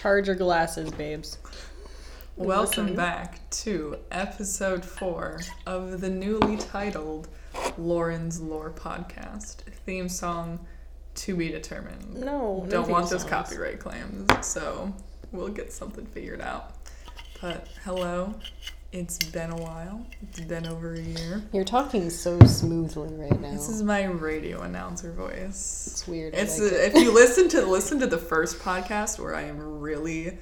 Charge your glasses, babes. Welcome back to episode four of the newly titled Lauren's Lore podcast. Theme song to be determined. No, no Don't want those songs. copyright claims, so we'll get something figured out. But hello, it's been a while. It's been over a year. You're talking so smoothly right now. This is my radio announcer voice. it's weird. I It's like uh, it. if you listen to listen to the first podcast where I am really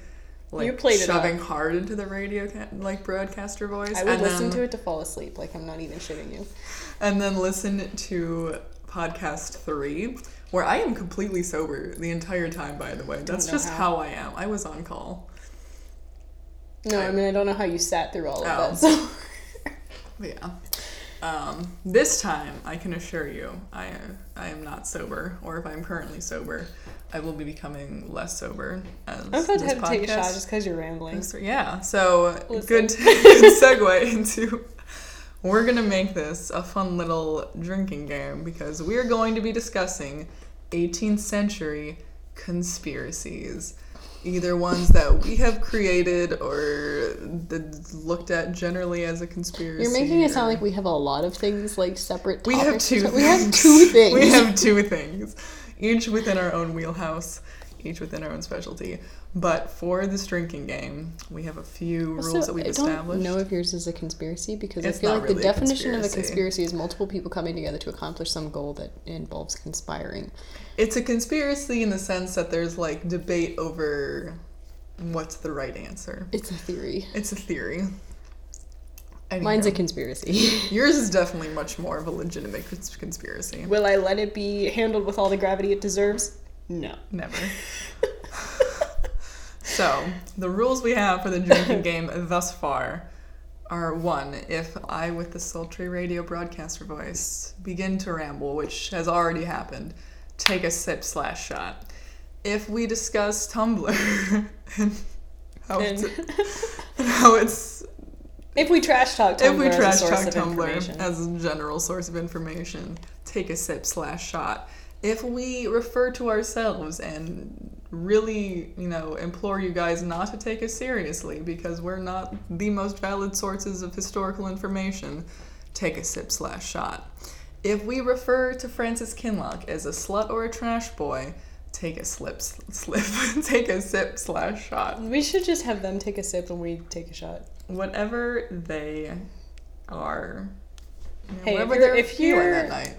like You played shoving hard into the radio ca- like broadcaster voice. I would listen then, to it to fall asleep. Like I'm not even shitting you. and then listen to podcast three where I am completely sober the entire time. By the way, that's just how. how I am. I was on call. No, I mean I don't know how you sat through all of Oh. that. So. Yeah. Um, this time, I can assure you, I I am not sober, or if I'm currently sober, I will be becoming less sober. As I'm about to to take a shot just because you're rambling. Yeah, so Listen. good, good segue into. We're gonna make this a fun little drinking game because we're going to be discussing 18th century conspiracies, either ones that we have created or that looked at generally as a conspiracy. You're making it sound like we have a lot of things like separate. we have two. We have two things. we have two things, each within our own wheelhouse, each within our own specialty. But for this drinking game, we have a few rules Also, that we've I don't established. know if yours is a conspiracy because It's I feel like the really a definition of a conspiracy. is multiple people coming together to accomplish some goal that involves conspiring. It's a conspiracy in the sense that there's like debate over what's the right answer. It's a theory. It's a theory. Mine's a conspiracy. yours is definitely much more of a legitimate cons- conspiracy. Will I let it be handled with all the gravity it deserves? No. Never. so, the rules we have for the drinking game thus far are one, if I, with the sultry radio broadcaster voice, begin to ramble, which has already happened, take a sip slash shot. If we discuss Tumblr and how, And it's, and how it's if we trash talk Tumblr if we trash talk Tumblr as a general source of information, take a sip slash shot. If we refer to ourselves and really, you know, implore you guys not to take us seriously because we're not the most valid sources of historical information, take a sip slash shot. If we refer to Francis Kinlock as a slut or a trash boy, take a slip slip take a sip slash shot we should just have them take a sip and we take a shot. whatever they are. you know, Hey, if whatever you're- they're if you're- that night.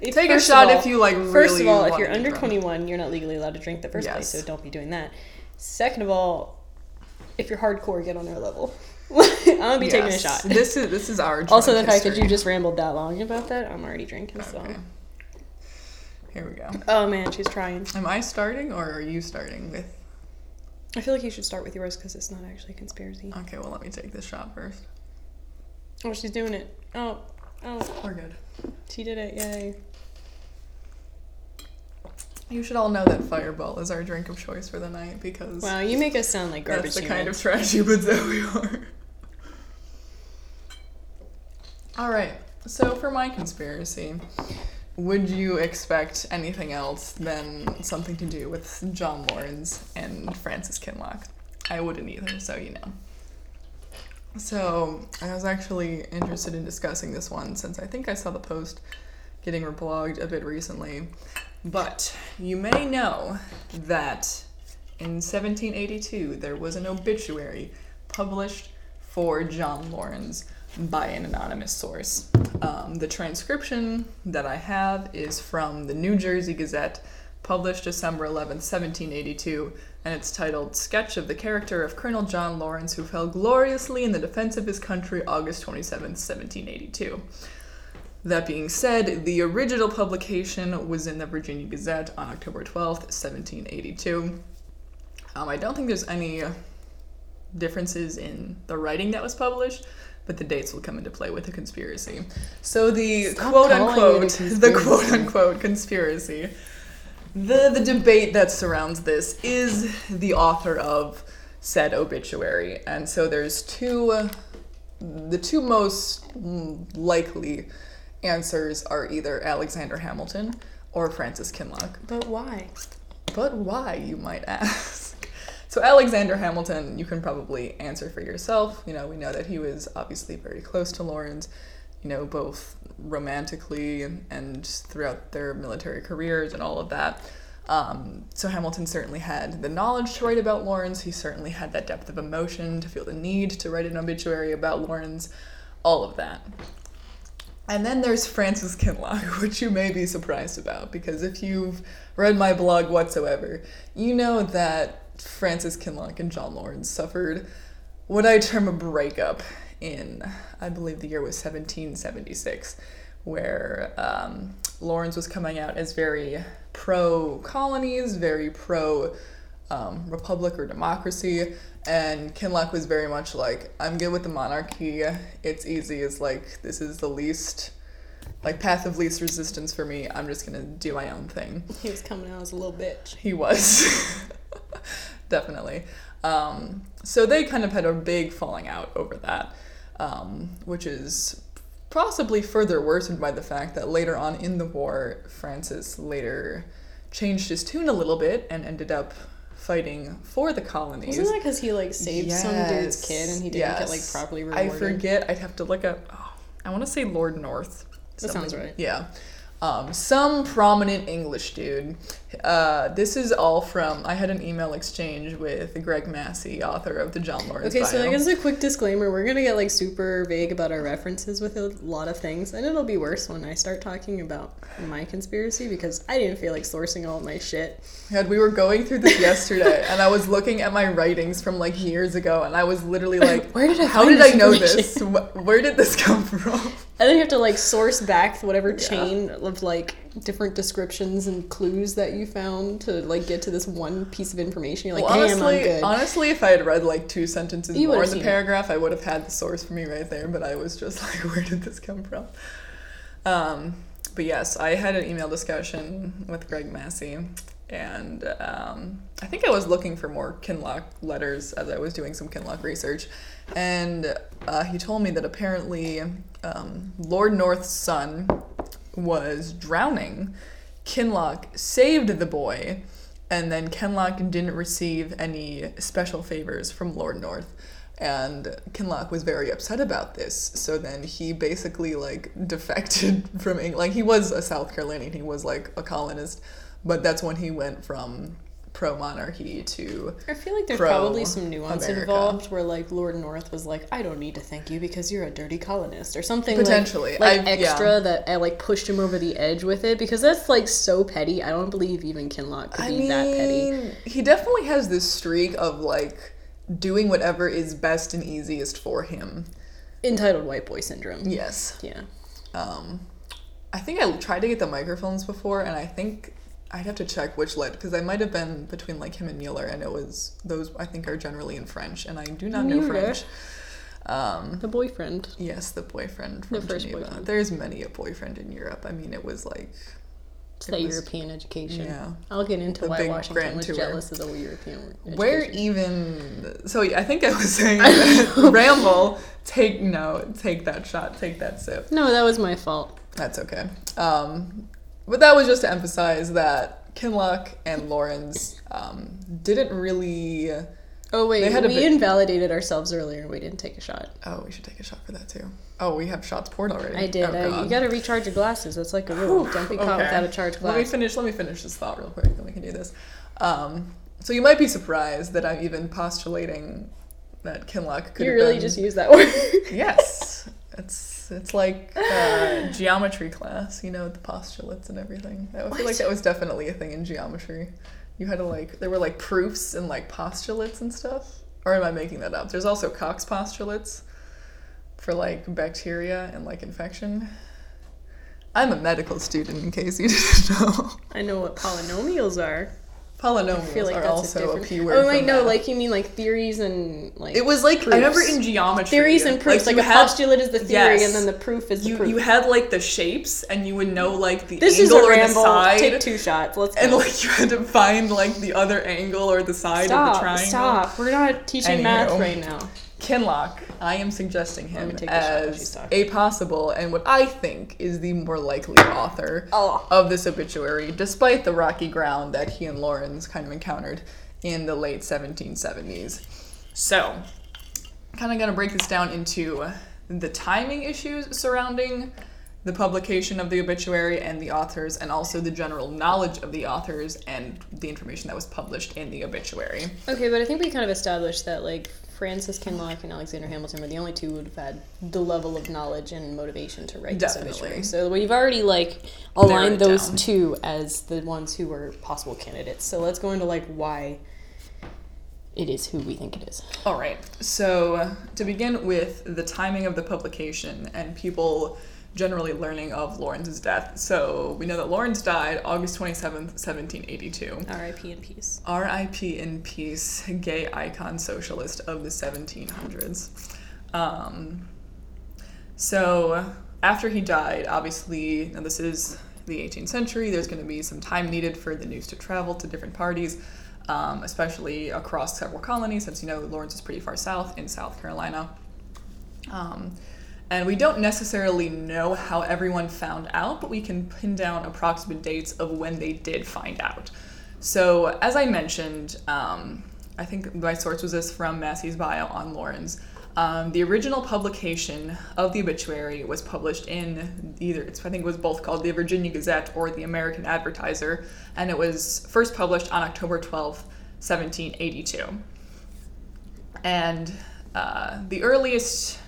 If- Take a shot all- if you like. Really first of all, if you're under 21, you're not legally allowed to drink the first place, so don't be doing that. Second of all, if you're hardcore, get on our level. I'm gonna be taking a shot. This is this is our. Job. Also, the fact that you just rambled that long about that, I'm already drinking. So, Here we go. oh man, she's trying. Am I starting or are you starting with? I feel like you should start with yours because it's not actually a conspiracy. Okay, well let me take this shot first. Oh, she's doing it. Oh, oh, We're good. she did it! Yay! You should all know that Fireball is our drink of choice for the night because Wow, you make us sound like garbage that's the kind of trash humans that we are. All right. So for my conspiracy, would you expect anything else than something to do with John Laurens and Francis Kinloch? I wouldn't either, so you know. So I was actually interested in discussing this one since I think I saw the post getting reblogged a bit recently. But you may know that in 1782 there was an obituary published for John Laurens by an anonymous source. Um, the transcription that I have is from the New Jersey Gazette, published December 11, 1782, and it's titled Sketch of the Character of Colonel John Laurens, who fell gloriously in the defense of his country August 27, 1782. That being said, the original publication was in the Virginia Gazette on October 12th, 1782. Um, I don't think there's any differences in the writing that was published, but the dates will come into play with the conspiracy. So the Stop quote calling it a unquote, the quote unquote conspiracy, the the debate that surrounds this is the author of said obituary, and so there's two. uh, the two most likely answers are either Alexander Hamilton or Francis Kinloch. But why? But why, you might ask? So Alexander Hamilton, you can probably answer for yourself. You know, we know that he was obviously very close to Laurens, you know, both romantically and, and throughout their military careers and all of that. Um, so Hamilton certainly had the knowledge to write about Laurens. He certainly had that depth of emotion to feel the need to write an obituary about Laurens, all of that. And then there's Francis Kinloch, which you may be surprised about because if you've read my blog whatsoever, you know that Francis Kinloch and John Laurens suffered what I term a breakup in, I believe the year was 1776, where um, Laurens was coming out as very pro colonies, very pro um, republic or democracy, and Kinloch was very much like, I'm good with the monarchy. It's easy. It's like, this is the least, like, path of least resistance for me. I'm just gonna do my own thing. He was coming out as a little bitch. He was. Definitely. Um, so they kind of had a big falling out over that, um, which is possibly further worsened by the fact that later on in the war, Francis later changed his tune a little bit and ended up fighting for the colonies. Wasn't that because he like saved some dude's kid and he didn't get like properly properly I forget. I'd have to look up. Oh, I want to say Lord North. That sounds right. Yeah. Um, some prominent English dude. Uh, this is all from. I had an email exchange with Greg Massey, author of the John Laurens. Okay, so bio. I guess a quick disclaimer: we're gonna get like super vague about our references with a lot of things, and it'll be worse when I start talking about my conspiracy because I didn't feel like sourcing all my shit. God, we were going through this yesterday, and I was looking at my writings from like years ago, and I was literally like, Where did I How did I know this? Where did this come from?" And then you have to like source back whatever Yeah. chain of like different descriptions and clues that you found to like get to this one piece of information. You're like, well, honestly, honestly, if I had read like two sentences You more in the seen it. paragraph, I would have had the source for me right there. But I was just like, where did this come from? Um, but yes, I had an email discussion with Greg Massey, and um, I think I was looking for more Kinloch letters as I was doing some Kinloch research, and uh, he told me that apparently um, Lord North's son was drowning. Kinloch saved the boy, and then Kinloch didn't receive any special favors from Lord North. And Kinloch was very upset about this. So then he basically like defected from England. Like he was a South Carolinian, he was like a colonist, but that's when he went from pro monarchy to I feel like there's probably some nuance America. involved where like Lord North was like, I don't need to thank you because you're a dirty colonist or something Potentially. like, I- extra yeah. that I like pushed him over the edge with it because that's like so petty. I don't believe even Kinloch could I be mean, that petty. he definitely has this streak of like doing whatever is best and easiest for him. Entitled white boy syndrome. Yes. Yeah. Um, I think I tried to get the microphones before, and I think I'd have to check which lit because I might have been between like him and Mueller, and it was those I think are generally in French, and I do not know French. Um, The boyfriend. yes, the boyfriend from The first Geneva. boyfriend. There's many a boyfriend in Europe. I mean, it was like It's It that was- European education. yeah. I'll get into The why big Washington grand was tour. jealous of the European education. Where even? So yeah, I think I was saying ramble. Take no, take that shot, take that sip. No, that was my fault. That's okay. Um, but that was just to emphasize that Kinloch and Laurens um, didn't really. Oh wait, They had we bit- invalidated ourselves earlier and we didn't take a shot. Oh, we should take a shot for that too. Oh, we have shots poured already. I did. Oh, I, you gotta recharge your glasses. That's like a rule. Don't be caught Okay. without a charged glass. Let me finish. Let me finish this thought real quick, then we can do this. Um, so you might be surprised that I'm even postulating that Kinloch could. You really been- just use that word. yes, it's it's like uh, geometry class, you know, the postulates and everything. I feel like that was definitely a thing in geometry. You had to like there were like proofs and like postulates and stuff. Or am I making that up? There's also Koch's postulates for like bacteria and like infection. I'm a medical student, in case you didn't know. I know what polynomials are. I Polynomials feel like are that's also a a, p word. oh wait, no, like you mean like theories and like it was like I remember in geometry. theories and proofs. Like, you a had- postulate is the theory, Yes. and then the proof is the you proof. you had like the shapes and you would know like the this is angle a or the ramble. side Take two shots. Let's go. and like you had to find like the other angle or the side of the stop. triangle. Stop. We're not teaching math right now. Kinloch, I am suggesting him me take a shot while she's as a possible and what I think is the more likely author Oh. of this obituary, despite the rocky ground that he and Laurens kind of encountered in the late 1770s. So, kind of going to break this down into the timing issues surrounding the publication of the obituary and the authors, and also the general knowledge of the authors and the information that was published in the obituary. Okay, but I think we kind of established that like Francis Kinloch and Alexander Hamilton were the only two who would have had the level of knowledge and motivation to write Definitely. this obituary. So we've already like aligned those down. two as the ones who were possible candidates. So let's go into like why it is who we think it is. All right. So, uh, to begin with the timing of the publication and people generally learning of Laurens's death. So, we know that Laurens died August 27th, 1782. R.I.P. in peace. R.I.P. in peace, gay icon socialist of the 1700s. Um, so, after he died, obviously, now this is the 18th century, there's going to be some time needed for the news to travel to different parties, um, especially across several colonies, since you know Laurens is pretty far south in South Carolina. Um, and we don't necessarily know how everyone found out, but we can pin down approximate dates of when they did find out. So, as I mentioned, um, I think my source was this from Massey's bio on Laurens. Um, the original publication of the obituary was published in either, it's, I think it was both called the Virginia Gazette or the American Advertiser, and it was first published on October 12th, 1782. And uh, the earliest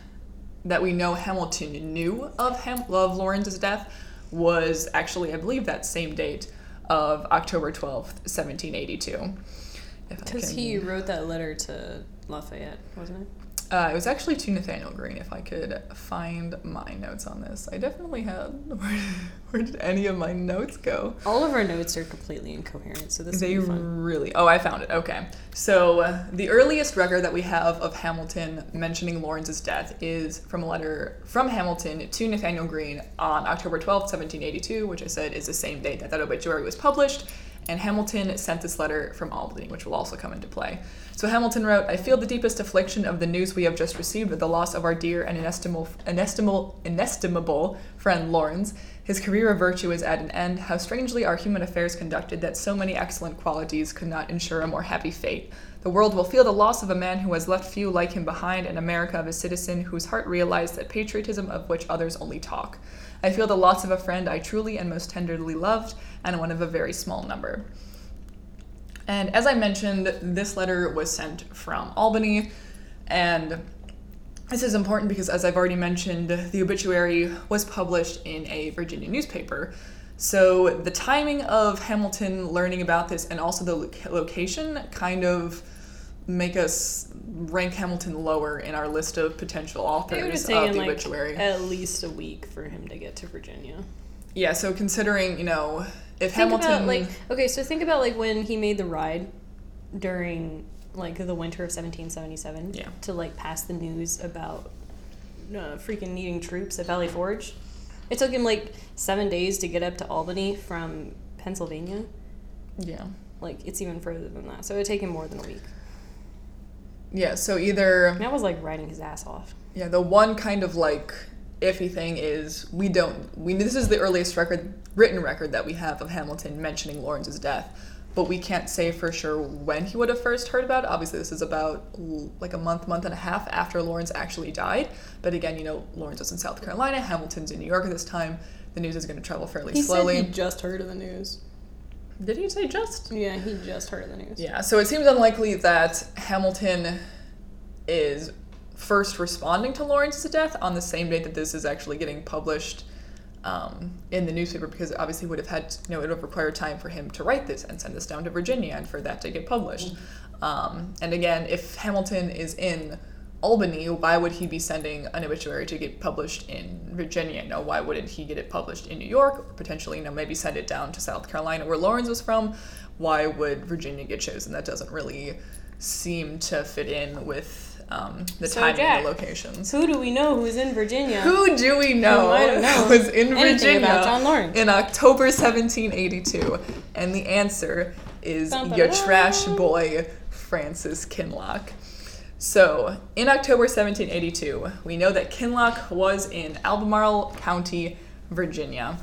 that we know Hamilton knew of Ham- of Laurens's death was actually, I believe, that same date of October 12th, 1782. Because can- he wrote that letter to Lafayette, wasn't it? Uh, it was actually to Nathanael Greene. If I could find my notes on this, I definitely had. Where, where did any of my notes go? All of our notes are completely incoherent, so this They really. Oh, I found it. Okay. So uh, the earliest record that we have of Hamilton mentioning Laurens's death is from a letter from Hamilton to Nathanael Greene on October 12th, 1782, which I said is the same date that that obituary was published. And Hamilton sent this letter from Albany, which will also come into play. So Hamilton wrote, I feel the deepest affliction of the news we have just received of the loss of our dear and inestimable, inestimable, inestimable friend Laurens. His career of virtue is at an end. How strangely are human affairs conducted that so many excellent qualities could not ensure a more happy fate. The world will feel the loss of a man who has left few like him behind, and America of a citizen whose heart realized that patriotism of which others only talk. I feel the loss of a friend I truly and most tenderly loved, and one of a very small number. And as I mentioned, this letter was sent from Albany, and this is important because, as I've already mentioned, the obituary was published in a Virginia newspaper. So the timing of Hamilton learning about this and also the lo- location kind of make us rank Hamilton lower in our list of potential It would have authors of the like obituary. at least a week for him to get to Virginia. yeah, so considering, you know, if Think Hamilton about like okay, so think about like when he made the ride during like the winter of 1777 Yeah. to like pass the news about uh, freaking needing troops at Valley Forge. It took him like seven days to get up to Albany from Pennsylvania. yeah. Like it's even further than that, so it would take him more than a week. Yeah, so either And that was like riding his ass off. Yeah, the one kind of like iffy thing is we don't we this is the earliest record written record that we have of Hamilton mentioning Laurens's death, but we can't say for sure when he would have first heard about it. Obviously, this is about like a month, month and a half after Laurens actually died. But again, you know, Laurens is in South Carolina, Hamilton's in New York at this time. The news is going to travel fairly He slowly. said he just heard of the news. Did he say just? Yeah, he just heard of the news. Yeah, so it seems unlikely that Hamilton is first responding to Laurens's death on the same date that this is actually getting published um, in the newspaper because obviously would have had you know it would have required time for him to write this and send this down to Virginia and for that to get published. Um, and again, if Hamilton is in Albany, why would he be sending an obituary to get published in Virginia? No, why wouldn't he get it published in New York or potentially, you know, maybe send it down to South Carolina where Laurens was from? Why would Virginia get chosen? That doesn't really seem to fit in with um, the So, timing Jack, and the locations. Who do we know who's in Virginia? Who do we know was in Virginia about John Laurens? in October 1782? And the answer is your trash boy, Francis Kinloch. So, in October 1782, we know that Kinloch was in Albemarle County, Virginia.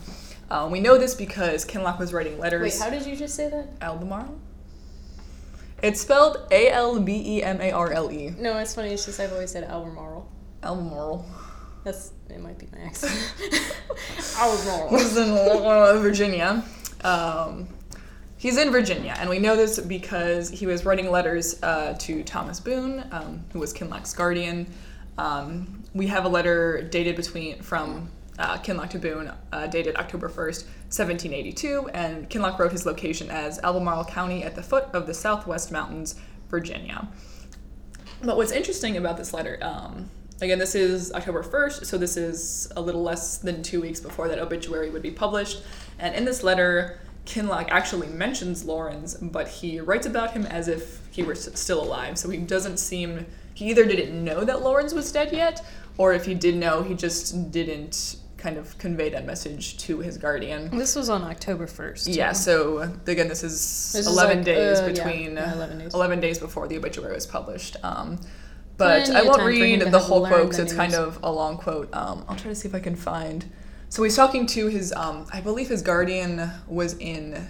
Um, we know this because Kinloch was writing letters. Wait, how did you just say that? Albemarle? It's spelled A L B E M A R L E. No, it's funny. It's just I've always said Albemarle. Albemarle. That's it. Might be my accent. Albemarle. He's in Virginia. Um, he's in Virginia, and we know this because he was writing letters uh, to Thomas Boone, um, who was Kinloch's guardian. Um, we have a letter dated between from uh, Kinloch to Boone, uh, dated October 1st, 1782, and Kinloch wrote his location as Albemarle County at the foot of the Southwest Mountains, Virginia. But what's interesting about this letter, um, again, this is October 1st, so this is a little less than two weeks before that obituary would be published. And in this letter, Kinloch actually mentions Laurens, but he writes about him as if he were still alive. So he doesn't seem, he either didn't know that Laurens was dead yet, or if he did know, he just didn't kind of convey that message to his guardian. This was on October first. Yeah, so again, this is This is 11 like, days uh, between yeah, 11 days. 11 days before the obituary was published. Um, but I won't time for him read the whole quote because it's kind of a long quote. Um, I'll try to see if I can find. So he's talking to his, um, I believe his guardian was in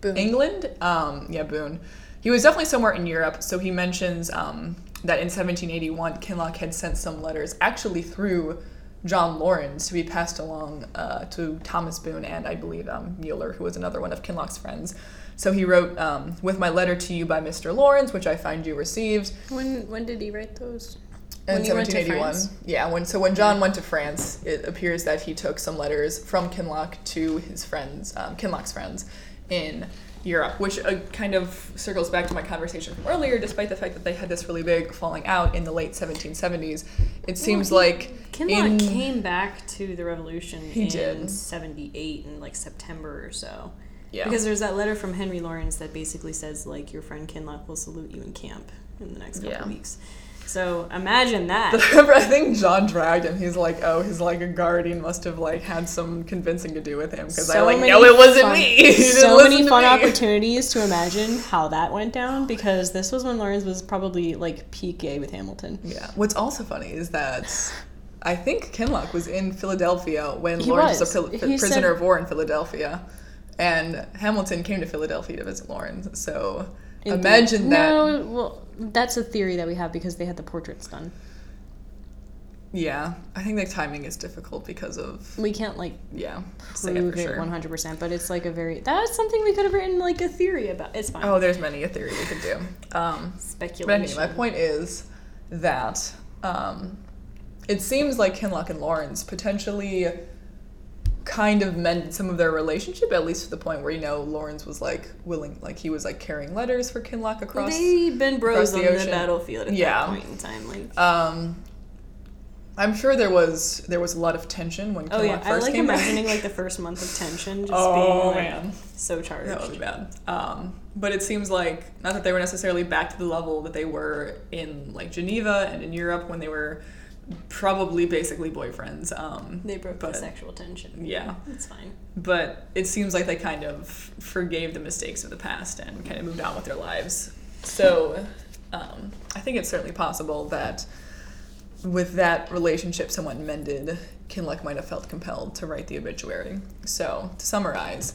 Boom. England. Um, yeah, Boone. He was definitely somewhere in Europe. So he mentions um, that in 1781, Kinloch had sent some letters, actually through John Laurens, to be passed along uh, to Thomas Boone and I believe um, Mueller, who was another one of Kinloch's friends. So he wrote, um, "With my letter to you by Mr. Laurens, which I find you received." When when did he write those? In When he went to 1781. Yeah, when so when John went to France, it appears that he took some letters from Kinloch to his friends, um, Kinloch's friends, in Europe, which uh, kind of circles back to my conversation from earlier. Despite the fact that they had this really big falling out in the late 1770s, it seems like Kinloch in came back to the revolution He in did. 78 in like September or so. yeah, Because there's that letter from Henry Laurens that basically says like your friend Kinloch will salute you in camp in the next couple Yeah. weeks. So imagine that. I think John dragged him. He's like, oh, his like a guardian must have like had some convincing to do with him because I like no, it wasn't fun- me. So many fun me. opportunities to imagine how that went down because this was when Laurens was probably like peak gay with Hamilton. Yeah. What's also funny is that I think Kinloch was in Philadelphia when He Laurens was. was, a pil- prisoner said- of war in Philadelphia, and Hamilton came to Philadelphia to visit Laurens. So In the- imagine that. No, well, that's a theory that we have because they had the portraits done. Yeah, I think the timing is difficult because of We can't like yeah. Prove it 100%, but it's like a very that's something we could have written like a theory about. It's fine. Oh, there's many a theory we could do. Um, But Speculation. anyway, my point is that um, it seems like Kinloch and Laurens potentially kind of mended some of their relationship, at least to the point where you know Laurens was like willing, like he was like carrying letters for Kinloch across. They've been bros the on the ocean. battlefield at Yeah. that point in time. Like, Um, I'm sure there was there was a lot of tension when Kinloch oh yeah, I first like came imagining back. like the first month of tension just oh being like man. so charged. That would be bad. Um, but it seems like not that they were necessarily back to the level that they were in like Geneva and in Europe when they were probably basically boyfriends. Um, They broke the sexual tension. Yeah, It's fine. but it seems like they kind of forgave the mistakes of the past and kind of moved on with their lives. So um, I think it's certainly possible that with that relationship somewhat mended, Kinloch might have felt compelled to write the obituary. So to summarize,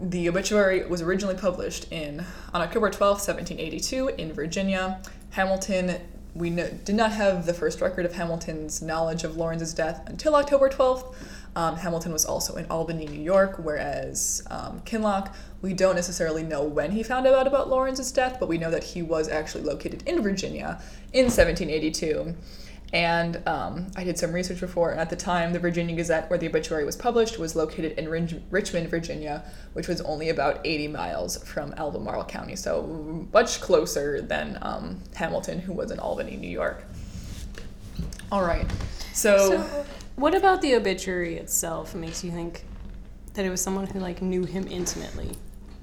the obituary was originally published in on October 12, 1782, in Virginia. Hamilton, we did not have the first record of Hamilton's knowledge of Laurens's death until October 12th. Um, Hamilton was also in Albany, New York, whereas um, Kinloch, we don't necessarily know when he found out about Laurens's death, but we know that he was actually located in Virginia in 1782. And um, I did some research before, and at the time, the Virginia Gazette, where the obituary was published, was located in Rich- Richmond, Virginia, which was only about 80 miles from Albemarle County, so much closer than um, Hamilton, who was in Albany, New York. All right, so, So, what about the obituary itself makes you think that it was someone who like knew him intimately?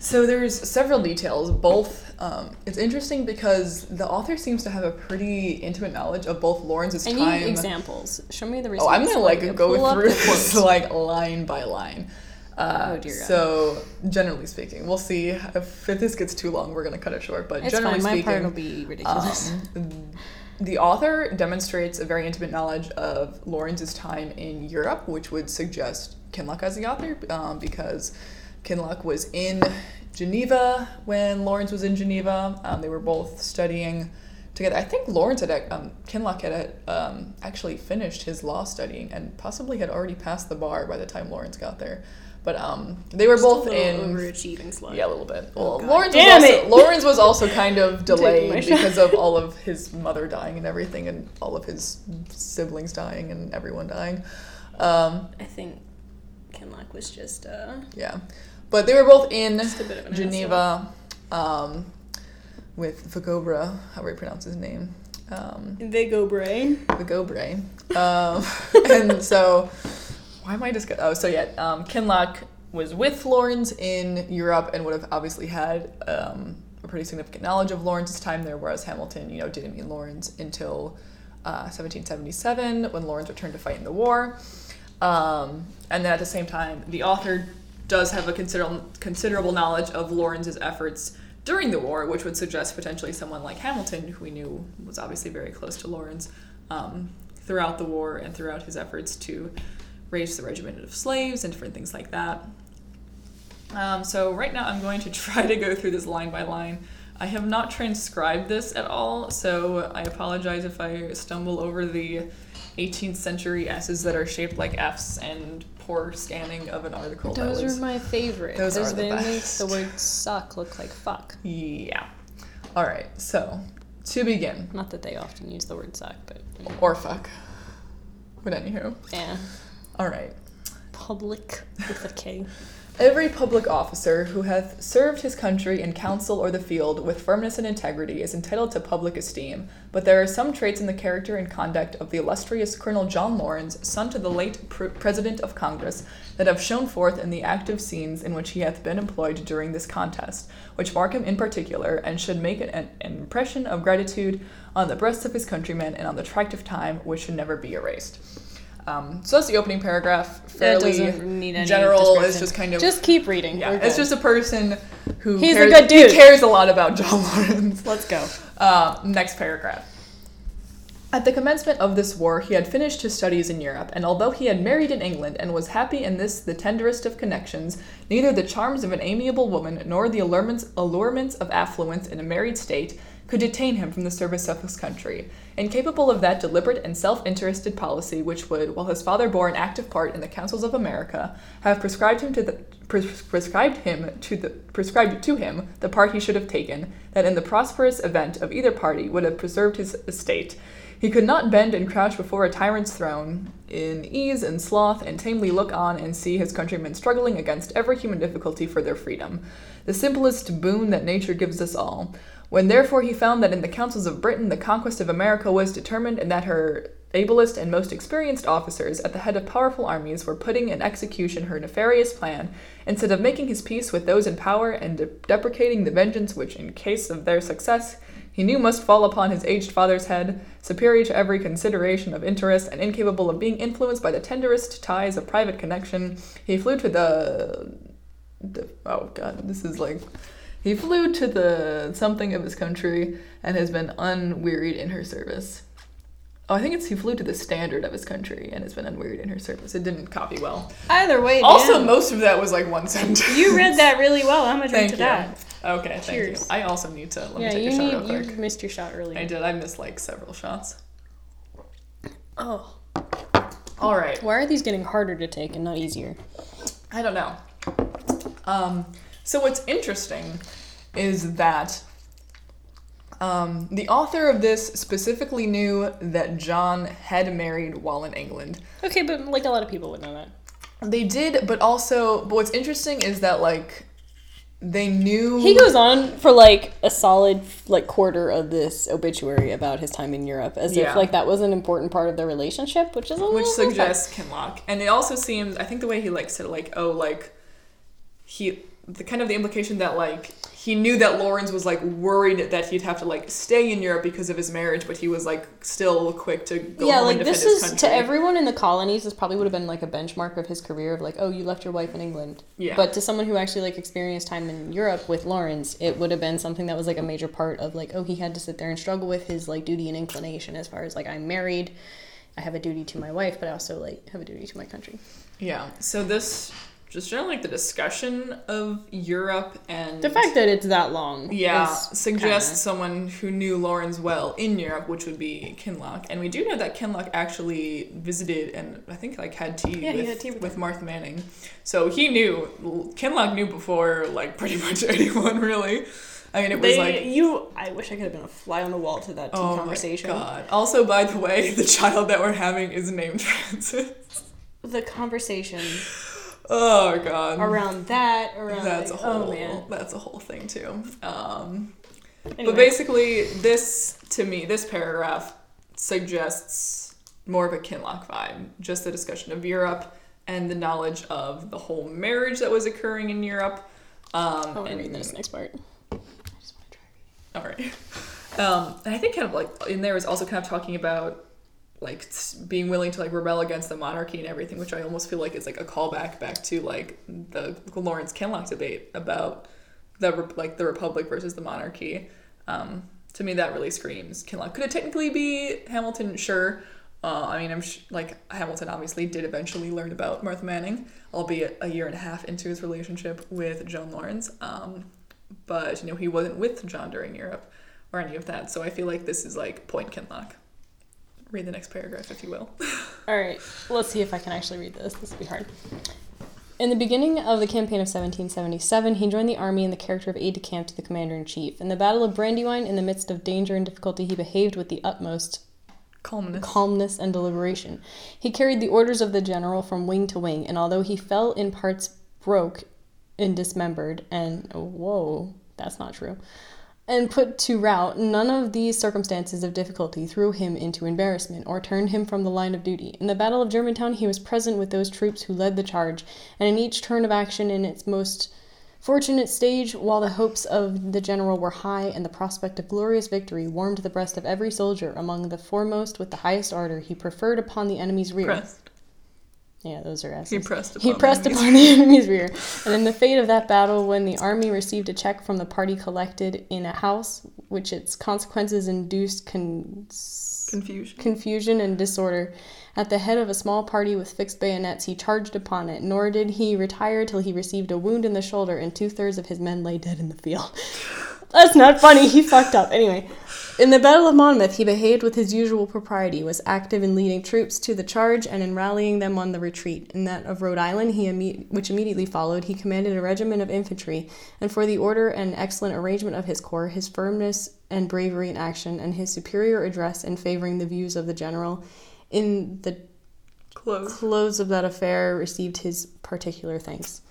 So there's several details. Both, um, it's interesting because the author seems to have a pretty intimate knowledge of both Laurens's I time. examples. Show me the reason. Oh. I'm gonna like go through this like line by line. Uh, Oh, dear God. So generally speaking, we'll see if, if this gets too long. We're gonna cut it short. But It's generally fine. My speaking, part will be ridiculous. um, the author demonstrates a very intimate knowledge of Laurens's time in Europe, which would suggest Kinloch as the author, um, because Kinloch was in Geneva when Laurens was in Geneva. Um, they were both studying together. I think Laurens had um, Kinloch had um, actually finished his law studying and possibly had already passed the bar by the time Laurens got there. But um, they were Just both little in overachieving slut. yeah, a little bit. Oh, Well, God Laurens damn was also, it! Laurens was also kind of delayed because of all of his mother dying and everything, and all of his siblings dying and everyone dying. Um, I think Kinloch was just uh, yeah, but they were both in just a bit of an Geneva um, with Vagobra, how do I pronounce his name? Um. They go Um, and so, why am I just? Oh, so yeah, um, Kinloch was with Laurens in Europe and would have obviously had um, a pretty significant knowledge of Laurens's time there, whereas Hamilton, you know, didn't meet Laurens until uh, 1777 when Laurens returned to fight in the war. Um, and then at the same time, the author does have a considerable considerable knowledge of Laurens's efforts during the war, which would suggest potentially someone like Hamilton, who we knew was obviously very close to Laurens, um, throughout the war and throughout his efforts to raise the regiment of slaves and different things like that. Um, so right now, I'm going to try to go through this line by line. I have not transcribed this at all, so I apologize if I stumble over the 18th century S's that are shaped like F's and poor scanning of an article. Those was- are my favorite. Those are the they make the word suck look like fuck. Yeah. All right. So to begin, Not that they often use the word suck, but or fuck. But anywho, yeah. all right. Public with a K. Every public officer who hath served his country in council or the field with firmness and integrity is entitled to public esteem, but there are some traits in the character and conduct of the illustrious Colonel John Laurens, son to the late pr- President of Congress, that have shone forth in the active scenes in which he hath been employed during this contest, which mark him in particular, and should make an, an impression of gratitude on the breasts of his countrymen and on the tract of time which should never be erased. Um, so that's the opening paragraph. That Fairly doesn't need any general. It's just kind of Just keep reading. yeah, it's just a person who He's a cares, good dude. He cares a lot about John Laurens. Let's go. Uh, next paragraph. At the commencement of this war, he had finished his studies in Europe, and although he had married in England and was happy in this the tenderest of connections, neither the charms of an amiable woman nor the allurements, allurements of affluence in a married state could detain him from the service of his country. Incapable of that deliberate and self interested policy which would, while his father bore an active part in the councils of America, have prescribed him to the pres- prescribed him to the prescribed to him the part he should have taken, that in the prosperous event of either party would have preserved his estate. He could not bend and crouch before a tyrant's throne, in ease and sloth, and tamely look on and see his countrymen struggling against every human difficulty for their freedom, the simplest boon that nature gives us all. When therefore he found that in the councils of Britain the conquest of America was determined, and that her ablest and most experienced officers at the head of powerful armies were putting in execution her nefarious plan, instead of making his peace with those in power and de- deprecating the vengeance which, in case of their success, he knew must fall upon his aged father's head, superior to every consideration of interest and incapable of being influenced by the tenderest ties of private connection, he flew to the, the oh god, this is like he flew to the something of his country and has been unwearied in her service. Oh, I think it's he flew to the standard of his country and has been unwearied in her service. It didn't copy well. Either way, Also, damn. most of that was like one sentence. you read that really well. I'm gonna drink to you. that. Okay, thank Cheers. you. I also need to let Yeah, me take you a shot need. real quick. You missed your shot earlier. I did. I missed like several shots. Oh, All right. why are these getting harder to take and not easier? I don't know. Um, so what's interesting is that um, the author of this specifically knew that John had married while in England. Okay, but like a lot of people would know that. They did, but also, but what's interesting is that like they knew He goes on for like a solid like quarter of this obituary about his time in Europe, as Yeah. if like that was an important part of their relationship, which is a which suggests Kinloch. And it also seems, I think the way he like said, it, like, oh, like he, the kind of the implication that like he knew that Laurens was like worried that he'd have to like stay in Europe because of his marriage, but he was like still quick to go yeah, like this is to everyone in the colonies. This probably would have been like a benchmark of his career of like, oh, you left your wife in England. Yeah. But to someone who actually like experienced time in Europe with Laurens, it would have been something that was like a major part of like, oh, he had to sit there and struggle with his like duty and inclination as far as like I'm married, I have a duty to my wife, but I also like have a duty to my country. Yeah. So this just generally like the discussion of Europe and The fact that it's that long. yeah suggests kinda- someone who knew Laurens well in Europe, which would be Kinloch. And we do know that Kinloch actually visited and I think like had tea, Yeah, he with, had tea with with Martha Manning. So he knew Kinloch knew before like pretty much anyone really. I mean it was They, like you. I wish I could have been a fly on the wall to that tea oh conversation. my god. Also by the way, the child that we're having is named Francis. The conversation Oh god. around that, around That's a whole oh man. that's a whole thing too. Um Anyway, But basically, this to me, this paragraph suggests more of a Kinloch vibe, just the discussion of Europe and the knowledge of the whole marriage that was occurring in Europe. Um, I want to and- read this next part. I just want to try reading. all right. Um, and I think kind of like in there is also kind of talking about like being willing to like rebel against the monarchy and everything, which I almost feel like is like a callback back to like the Laurens Kinloch debate about the like the republic versus the monarchy. Um, to me, that really screams Kinloch. Could it technically be Hamilton? Sure. Uh, I mean, I'm sh- like Hamilton obviously did eventually learn about Martha Manning, albeit a year and a half into his relationship with Joan Laurens. Um, but you know he wasn't with John during Europe or any of that. So I feel like this is like point Kinloch. Read the next paragraph, if you will. All right, let's see if I can actually read this. This will be hard. In the beginning of the campaign of 1777, he joined the army in the character of aide de camp to the commander in chief. In the Battle of Brandywine, in the midst of danger and difficulty, he behaved with the utmost Calmness. calmness and deliberation. He carried the orders of the general from wing to wing, and although he fell in parts broke and dismembered, and whoa, that's not true, and put to rout, none of these circumstances of difficulty threw him into embarrassment or turned him from the line of duty. In the Battle of Germantown, he was present with those troops who led the charge, and in each turn of action in its most fortunate stage, while the hopes of the general were high and the prospect of glorious victory warmed the breast of every soldier, among the foremost with the highest ardor, he preferred upon the enemy's rear. Pressed. Yeah, those are S's. He pressed upon He the pressed enemy's upon the enemy's rear. And in the fate of that battle, when the army received a check from the party collected in a house, which its consequences induced con- Confusion. confusion and disorder, at the head of a small party with fixed bayonets, he charged upon it, nor did he retire till he received a wound in the shoulder, and two thirds of his men lay dead in the field. That's not funny. He fucked up. Anyway, in the Battle of Monmouth, he behaved with his usual propriety, was active in leading troops to the charge and in rallying them on the retreat. In that of Rhode Island, he imme- which immediately followed, he commanded a regiment of infantry, and for the order and excellent arrangement of his corps, his firmness and bravery in action, and his superior address in favoring the views of the general, in the Close. close of that affair, received his particular thanks.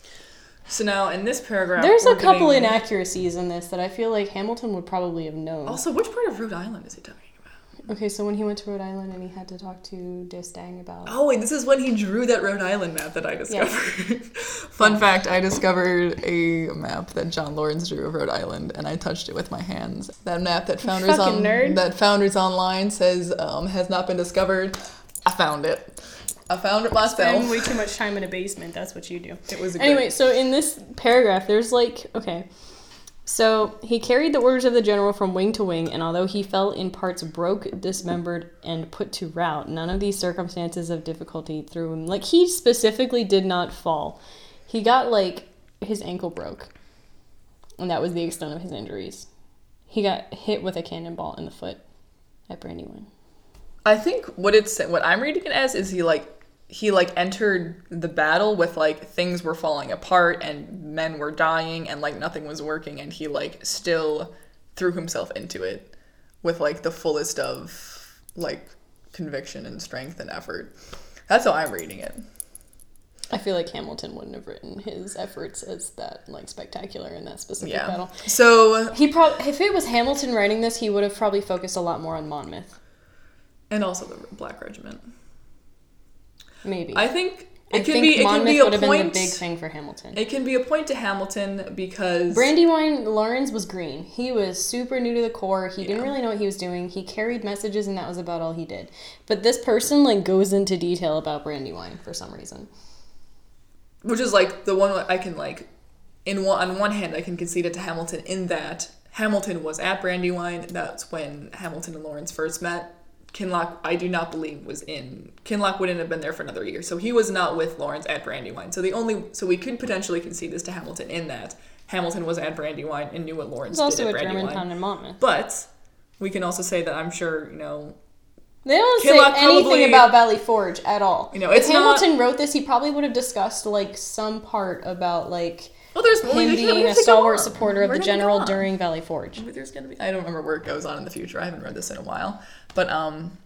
So now in this paragraph, There's a couple getting- inaccuracies in this that I feel like Hamilton would probably have known. Also, which part of Rhode Island is he talking about? Okay, so when he went to Rhode Island and he had to talk to D'Estaing about. Oh wait, this is when he drew that Rhode Island map that I discovered. Fun fact: I discovered a map that John Laurens drew of Rhode Island, and I touched it with my hands. That map that Founders on nerd. that Founders Online says um, has not been discovered. I found it. I found it myself. Spend way too much time in a basement. That's what you do. It was a Anyway, great- so in this paragraph, there's like, okay. So he carried the orders of the general from wing to wing, and although he fell in parts broke, dismembered, and put to rout, none of these circumstances of difficulty threw him. Like, he specifically did not fall. He got, like, his ankle broke, and that was the extent of his injuries. He got hit with a cannonball in the foot at Brandywine. I think what it's what I'm reading it as is he like he like entered the battle with like things were falling apart and men were dying and like nothing was working and he like still threw himself into it with like the fullest of like conviction and strength and effort. That's how I'm reading it. I feel like Hamilton wouldn't have written his efforts as that like spectacular in that specific Yeah. battle. So He probably, if it was Hamilton writing this, he would have probably focused a lot more on Monmouth. and also the Black Regiment. Maybe. I think I it can think be it can be a would have been point. big thing for Hamilton. It can be a point to Hamilton because Brandywine Laurens was green. He was super new to the core. He didn't really know what he was doing. He carried messages, and that was about all he did. But this person like goes into detail about Brandywine for some reason. which is like the one I can like in one on one hand I can concede it to Hamilton in that Hamilton was at Brandywine. That's when Hamilton and Laurens first met Kinloch, I do not believe was in. Kinloch wouldn't have been there for another year, so he was not with Laurens at Brandywine. So the only, so we could potentially concede this to Hamilton in that Hamilton was at Brandywine and knew what Laurens It's did at Brandywine. Germantown and Monmouth. But we can also say that I'm sure you know They don't Kinloch say anything probably- about Valley Forge at all. You know, if it's not- Hamilton wrote this, he probably would have discussed like some part about like Well, there's well, him we being a stalwart on. supporter of We're the general during Valley Forge. But there's gonna be. I don't remember where it goes on in the future. I haven't read this in a while. But um,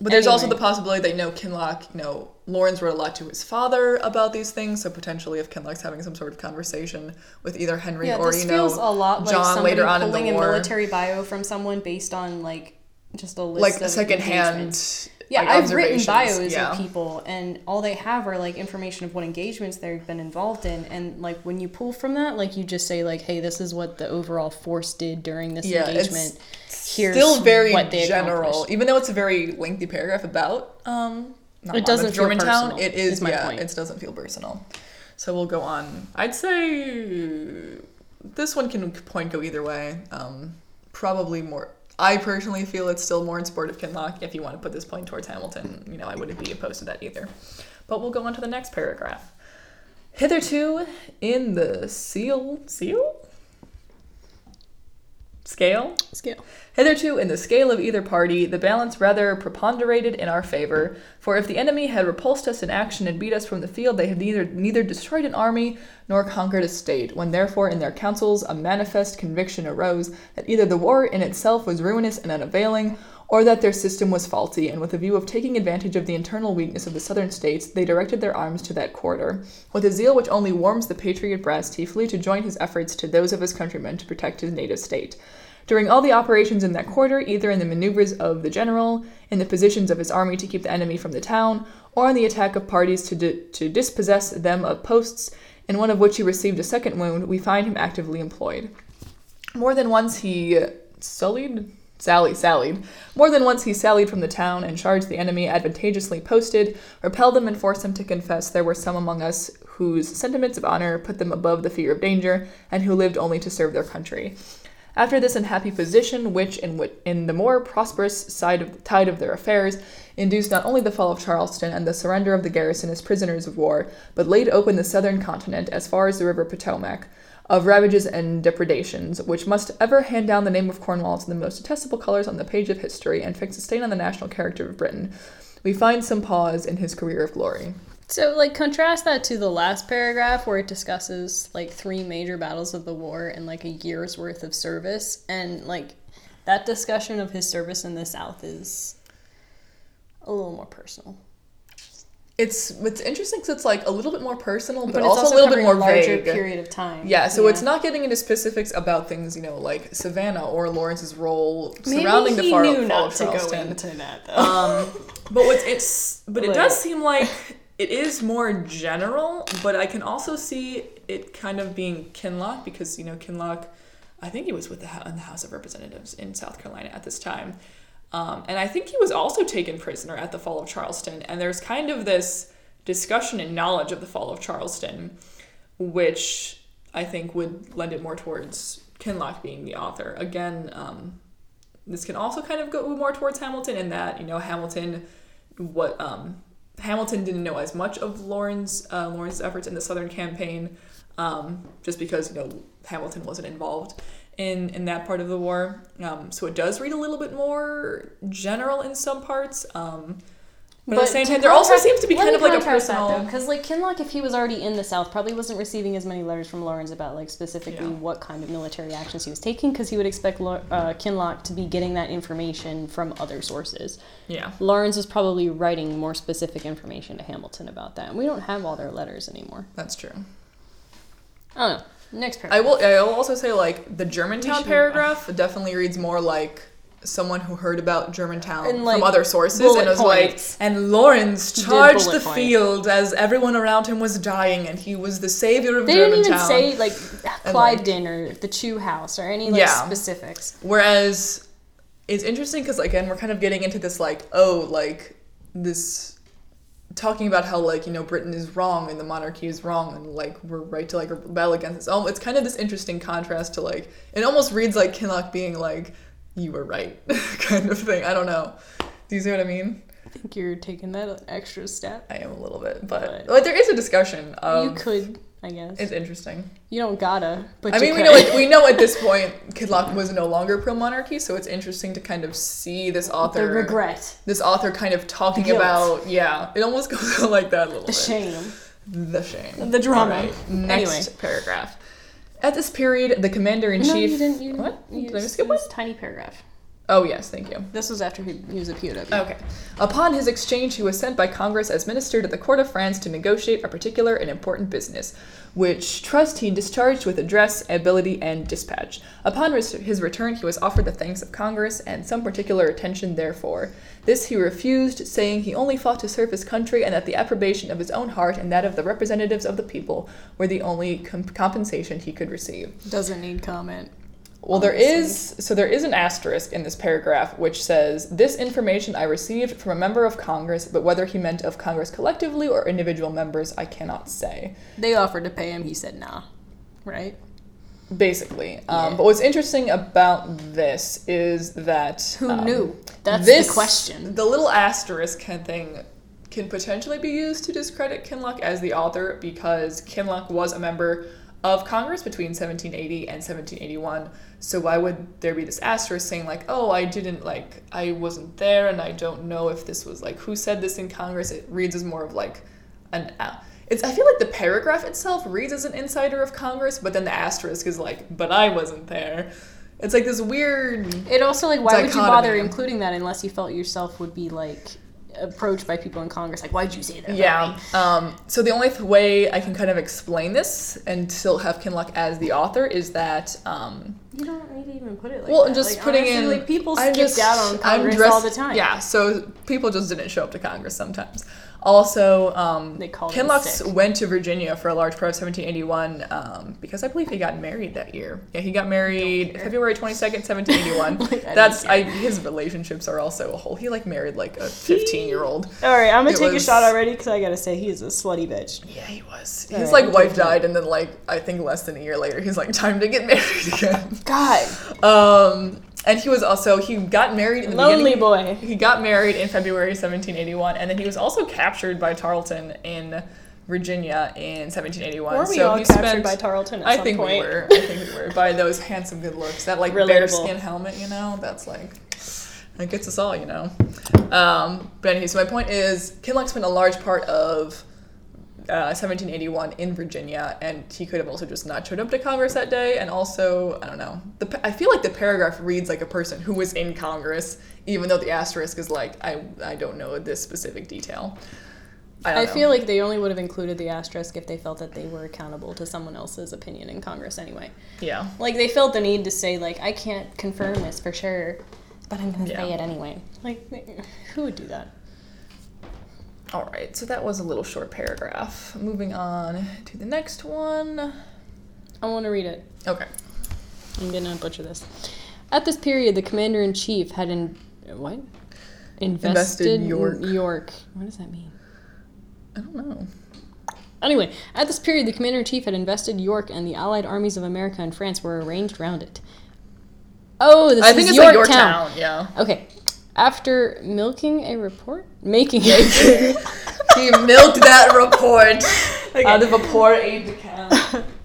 but there's also the possibility that you know Kinloch, you know Laurens wrote a lot to his father about these things. So potentially, if Kinloch's having some sort of conversation with either Henry Yeah, or this you know feels a lot like John somebody later on in pulling the a military bio from someone based on like just a list of. like of a second engagements. hand. Yeah, like, I've written bios yeah. of people, and all they have are like information of what engagements they've been involved in, and like when you pull from that, like you just say like, "Hey, this is what the overall force did during this engagement. Yeah, it's engagement." Here's Still very general, even though it's a very lengthy paragraph about um. Not It doesn't feel Germantown. personal, It is, is my yeah. point. It doesn't feel personal. So we'll go on. I'd say this one can point go either way. Um, probably more. I personally feel it's still more in support of Kinloch. If you want to put this point towards Hamilton, you know, I wouldn't be opposed to that either. But we'll go on to the next paragraph. Hitherto, in the seal, seal, scale, Scale. Hitherto, in the scale of either party, the balance rather preponderated in our favor. For if the enemy had repulsed us in action and beat us from the field, they had neither neither destroyed an army nor conquered a state. When therefore in their councils a manifest conviction arose that either the war in itself was ruinous and unavailing, or that their system was faulty, and with a view of taking advantage of the internal weakness of the southern states, they directed their arms to that quarter. With a zeal which only warms the patriot breast, he flew to join his efforts to those of his countrymen to protect his native state. During all the operations in that quarter, either in the maneuvers of the general, in the positions of his army to keep the enemy from the town, or in the attack of parties to, di- to dispossess them of posts, in one of which he received a second wound, we find him actively employed. More than once he sullied, sally, sallied. More than once he sallied from the town and charged the enemy advantageously posted, repelled them and forced them to confess there were some among us whose sentiments of honor put them above the fear of danger, and who lived only to serve their country. After this unhappy position, which in, in the more prosperous side of tide of their affairs, induced not only the fall of Charleston and the surrender of the garrison as prisoners of war, but laid open the southern continent as far as the river Potomac, of ravages and depredations, which must ever hand down the name of Cornwall to the most detestable colors on the page of history and fix a stain on the national character of Britain, we find some pause in his career of glory. So, like, contrast that to the last paragraph where it discusses like three major battles of the war and like a year's worth of service, and like that discussion of his service in the South is a little more personal. It's it's interesting because it's like a little bit more personal, but, But, it's also, also a little bit more a larger vague. period of time. Yeah, so it's not getting into specifics about things, you know, like Savannah or Laurens's role Maybe surrounding he the far, knew fall not of to go into that though. Um, but what's it's but it Like- does seem like it is more general, but I can also see it kind of being Kinloch because you know Kinloch, I think he was with the in the House of Representatives in South Carolina at this time, um, and I think he was also taken prisoner at the fall of Charleston. And there's kind of this discussion and knowledge of the fall of Charleston, which I think would lend it more towards Kinloch being the author. Again, um, this can also kind of go more towards Hamilton in that you know Hamilton, what um, Hamilton didn't know as much of Laurens uh, Laurens's efforts in the Southern campaign, um, just because you know Hamilton wasn't involved in in that part of the war. Um, so it does read a little bit more general in some parts. Um, but, at the same time, there also seems to be kind of like a personal. because like Kinloch, if he was already in the South, probably wasn't receiving as many letters from Laurens about like specifically Yeah. what kind of military actions he was taking, because he would expect uh, Kinloch to be getting that information from other sources. yeah. Laurens is probably writing more specific information to Hamilton about that, and we don't have all their letters anymore. That's true. I don't know. Next I paragraph. will. I will also say like the Germantown paragraph uh, definitely reads more like someone who heard about Germantown like, from other sources and was points. like, and Laurens charged the field as everyone around him was dying, and he was the savior of They didn't even say like Cliveden or the Chew House or any like Yeah. specifics. Whereas it's interesting because again we're kind of getting into this like oh like this talking about how like you know Britain is wrong and the monarchy is wrong and like we're right to like rebel against this. Oh, it's kind of this interesting contrast to like it almost reads like Kinloch being like you were right kind of thing. I don't know. Do you see what I mean? I think you're taking that extra step. I am a little bit, but, But- but there is a discussion. Of, you could, I guess. It's interesting. You don't gotta, but I mean, we know at, we know at this point Kinloch was no longer pro monarchy, so it's interesting to kind of see this the author, regret, this author kind of talking about. Yeah, it almost goes like that a little bit. the bit. shame. The shame. The drama. Next Anyway. paragraph. At this period, the commander in chief. No, you didn't. You, what? You, Did I skip one? tiny paragraph. Oh yes, thank you. This was after he, he was a POW. Okay. Upon his exchange, he was sent by Congress as minister to the court of France to negotiate a particular and important business, which trust he discharged with address, ability, and dispatch. Upon res- his return, he was offered the thanks of Congress and some particular attention therefore. This he refused, saying he only fought to serve his country and that the approbation of his own heart and that of the representatives of the people were the only com- compensation he could receive. Doesn't need comment. Well, there is so there is an asterisk in this paragraph which says this information I received from a member of Congress, but whether he meant of Congress collectively or individual members, I cannot say. They offered to pay him. He said nah. Right? Basically, um, Yeah. but what's interesting about this is that Who um, knew? That's this the question. The little asterisk can thing can potentially be used to discredit Kinloch as the author because Kinloch was a member of Congress between 1780 and 1781. So why would there be this asterisk saying like, "Oh, I didn't like I wasn't there and I don't know if this was like who said this in Congress." It reads as more of like an it's I feel like the paragraph itself reads as an insider of Congress, but then the asterisk is like, "But I wasn't there." It's like this weird It also like why would you bother including that unless you felt yourself would be like approached by people in Congress like why'd you say that? Yeah. Um, so the only th- way I can kind of explain this and still have Kinloch as the author is that um, You don't need to even put it like well, that. just Like, putting honestly, in like people I'm just- out on I'm Congress dressed- all the time. Yeah, so people just didn't show up to Congress sometimes. Also, um, in went to Virginia for a large part of 1781 um, because I believe he got married that year. Yeah, he got married. February 22nd, 1781. Like, I That's. I, his relationships are also a whole. He like married like a 15 year old. All right, I'm gonna It take was- a shot already because I gotta say he is a slutty bitch. Yeah, he was. All His right, like wife died, and then like I think less than a year later, he's like time to get married again. God, Um, and he was also he got married in the lonely beginning. boy. He got married in February 1781, and then he was also captured by Tarleton in Virginia in 1781. Were we so all he captured spent, by Tarleton at I some think point? we were. I think we were by those handsome good looks. That like Relatable. bearskin helmet, you know. That's like that gets us all, you know. Um, but anyway, so my point is, Kinloch spent a large part of uh, 1781 in Virginia, and he could have also just not showed up to Congress that day. And also, I don't know. The I feel like the paragraph reads like a person who was in Congress, even though the asterisk is like I I don't know this specific detail. I, I feel like they only would have included the asterisk if they felt that they were accountable to someone else's opinion in Congress anyway. yeah. Like they felt the need to say like I can't confirm this for sure, but I'm gonna say it anyway. Like who would do that? All right, so that was a little short paragraph. Moving on to the next one. I want to read it. Okay. I'm gonna butcher this. At this period, the commander in chief had in what invested, York. York. What does that mean? I don't know. Anyway, at this period, the commander in chief had invested York, and the allied armies of America and France were arranged round it. Oh, this I is think it's like Yorktown. Yorktown. Yeah. Okay. After milking a report, making a he milked that report. Out of a poor aide de camp.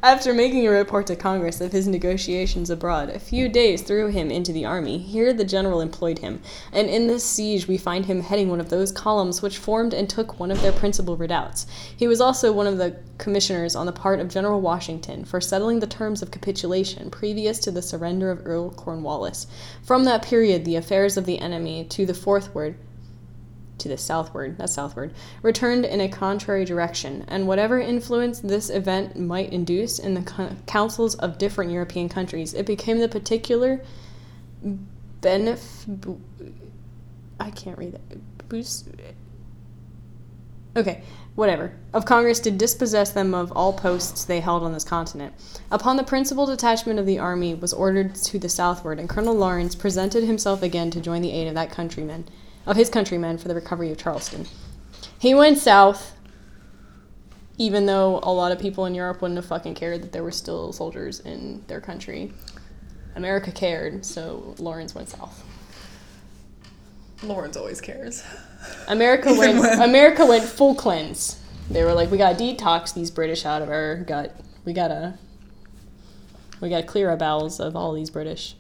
After making a report to Congress of his negotiations abroad, a few days threw him into the army. Here the general employed him, and in this siege we find him heading one of those columns which formed and took one of their principal redoubts. He was also one of the commissioners on the part of General Washington for settling the terms of capitulation previous to the surrender of Earl Cornwallis. From that period, the affairs of the enemy to the forthward to the southward, that's southward, returned in a contrary direction, and whatever influence this event might induce in the co- councils of different European countries, it became the particular benef. I can't read that. Boost. Okay, whatever. Of Congress to dispossess them of all posts they held on this continent. Upon the principal detachment of the army was ordered to the southward, and Colonel Laurens presented himself again to join the aid of that countryman, of his countrymen for the recovery of Charleston. He went south, even though a lot of people in Europe wouldn't have fucking cared that there were still soldiers in their country. America cared, so Laurens went south. Laurens always cares. America went. America went full cleanse. They were like, we gotta detox these British out of our gut. We gotta. We gotta clear our bowels of all these British.